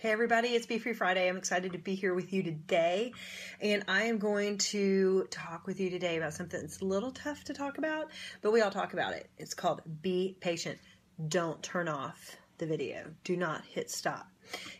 Hey, everybody, it's Be Free Friday. I'm excited to be here with you today. And I am going to talk with you today about something that's a little tough to talk about, but we all talk about it. It's called Be Patient. Don't turn off the video, do not hit stop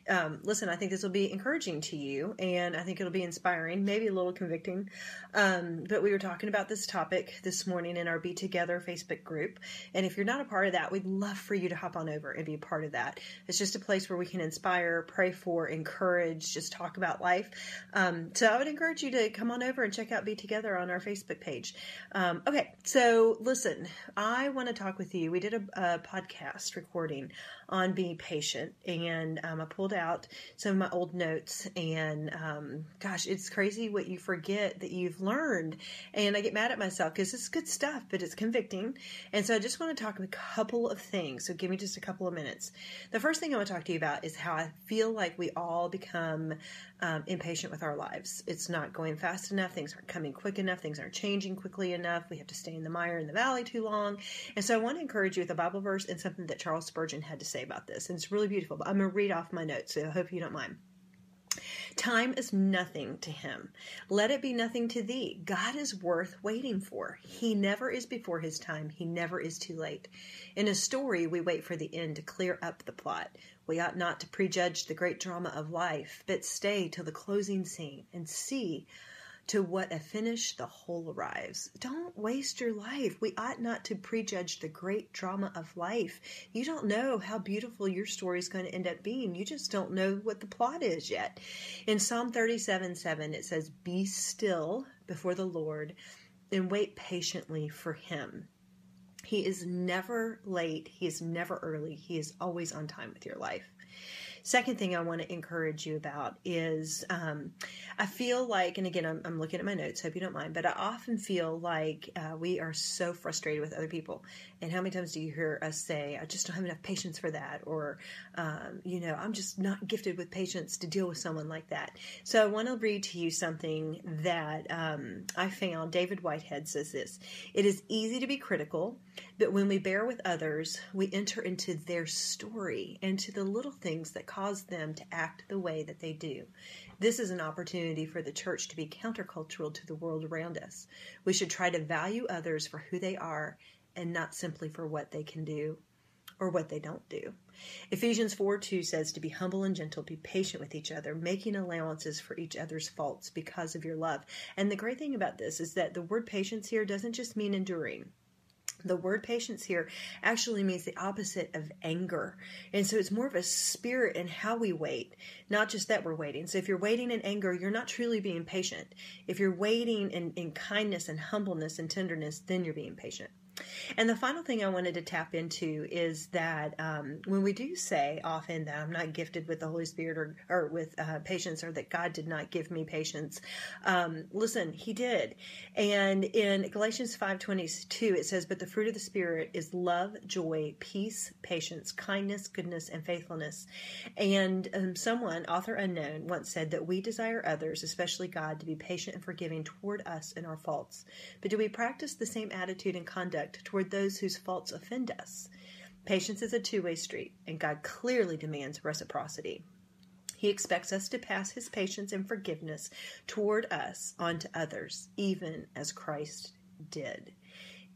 um, listen, I think this will be encouraging to you, and I think it'll be inspiring, maybe a little convicting. Um, but we were talking about this topic this morning in our Be Together Facebook group, and if you're not a part of that, we'd love for you to hop on over and be a part of that. It's just a place where we can inspire, pray for, encourage, just talk about life. Um, so I would encourage you to come on over and check out Be Together on our Facebook page. Um, okay, so listen, I want to talk with you. We did a, a podcast recording on being patient, and um, I pulled out some of my old notes, and um, gosh, it's crazy what you forget that you've learned. And I get mad at myself because it's good stuff, but it's convicting. And so I just want to talk a couple of things. So give me just a couple of minutes. The first thing I want to talk to you about is how I feel like we all become um, impatient with our lives. It's not going fast enough. Things aren't coming quick enough. Things aren't changing quickly enough. We have to stay in the mire in the valley too long. And so I want to encourage you with a Bible verse and something that Charles Spurgeon had to say about this. And it's really beautiful. But I'm going to read off my notes, so I hope you don't mind. Time is nothing to him. Let it be nothing to thee. God is worth waiting for. He never is before his time. He never is too late. In a story, we wait for the end to clear up the plot. We ought not to prejudge the great drama of life, but stay till the closing scene and see to what a finish the whole arrives. Don't waste your life. We ought not to prejudge the great drama of life. You don't know how beautiful your story is going to end up being. You just don't know what the plot is yet. In Psalm 37 7, it says, Be still before the Lord and wait patiently for him. He is never late. He is never early. He is always on time with your life. Second thing I want to encourage you about is um, I feel like, and again, I'm, I'm, looking at my notes, hope you don't mind, but I often feel like uh, we are so frustrated with other people. And how many times do you hear us say, I just don't have enough patience for that? Or, um, you know, I'm just not gifted with patience to deal with someone like that. So I want to read to you something that um, I found. David Whitehead says this It is easy to be critical, but when we bear with others, we enter into their story, into the little things that cause them to act the way that they do. This is an opportunity for the church to be countercultural to the world around us. We should try to value others for who they are and not simply for what they can do or what they don't do. Ephesians 4 2 says to be humble and gentle, be patient with each other, making allowances for each other's faults because of your love. And the great thing about this is that the word patience here doesn't just mean enduring. The word patience here actually means the opposite of anger. And so it's more of a spirit in how we wait, not just that we're waiting. So if you're waiting in anger, you're not truly being patient. If you're waiting in, in kindness and humbleness and tenderness, then you're being patient. And the final thing I wanted to tap into is that um, when we do say often that I'm not gifted with the Holy Spirit or, or with uh, patience or that God did not give me patience, um, listen, He did. And in Galatians 5.22 it says, But the fruit of the Spirit is love, joy, peace, patience, kindness, goodness, and faithfulness. And um, someone, author unknown, once said that we desire others, especially God, to be patient and forgiving toward us in our faults. But do we practice the same attitude and conduct toward those whose faults offend us. Patience is a two way street, and God clearly demands reciprocity. He expects us to pass his patience and forgiveness toward us onto others, even as Christ did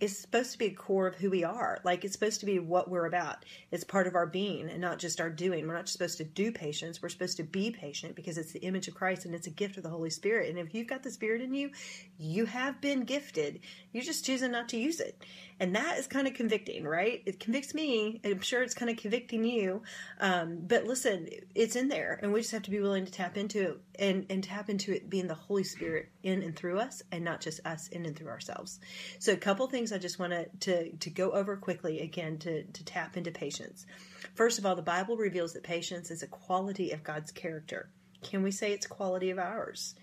is supposed to be a core of who we are. Like it's supposed to be what we're about. It's part of our being and not just our doing. We're not supposed to do patience. We're supposed to be patient because it's the image of Christ and it's a gift of the Holy Spirit. And if you've got the Spirit in you, you have been gifted. You're just choosing not to use it. And that is kind of convicting, right? It convicts me. I'm sure it's kind of convicting you. Um, but listen, it's in there and we just have to be willing to tap into it and, and tap into it being the Holy Spirit in and through us and not just us in and through ourselves. So a couple things I just want to, to go over quickly again to, to tap into patience. First of all, the Bible reveals that patience is a quality of God's character. Can we say it's quality of ours?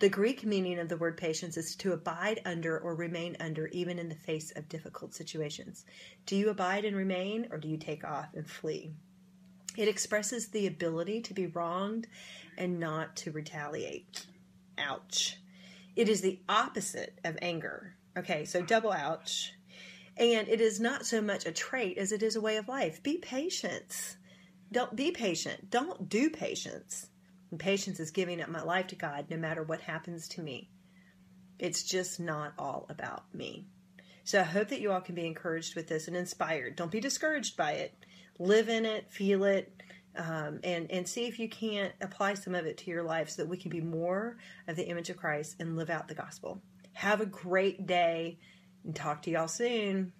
The Greek meaning of the word patience is to abide under or remain under, even in the face of difficult situations. Do you abide and remain, or do you take off and flee? It expresses the ability to be wronged and not to retaliate. Ouch. It is the opposite of anger. Okay, so double ouch. And it is not so much a trait as it is a way of life. Be patient. Don't be patient. Don't do patience. And patience is giving up my life to God no matter what happens to me. It's just not all about me. So I hope that you all can be encouraged with this and inspired. Don't be discouraged by it. Live in it, feel it, um, and and see if you can't apply some of it to your life so that we can be more of the image of Christ and live out the gospel. Have a great day and talk to y'all soon.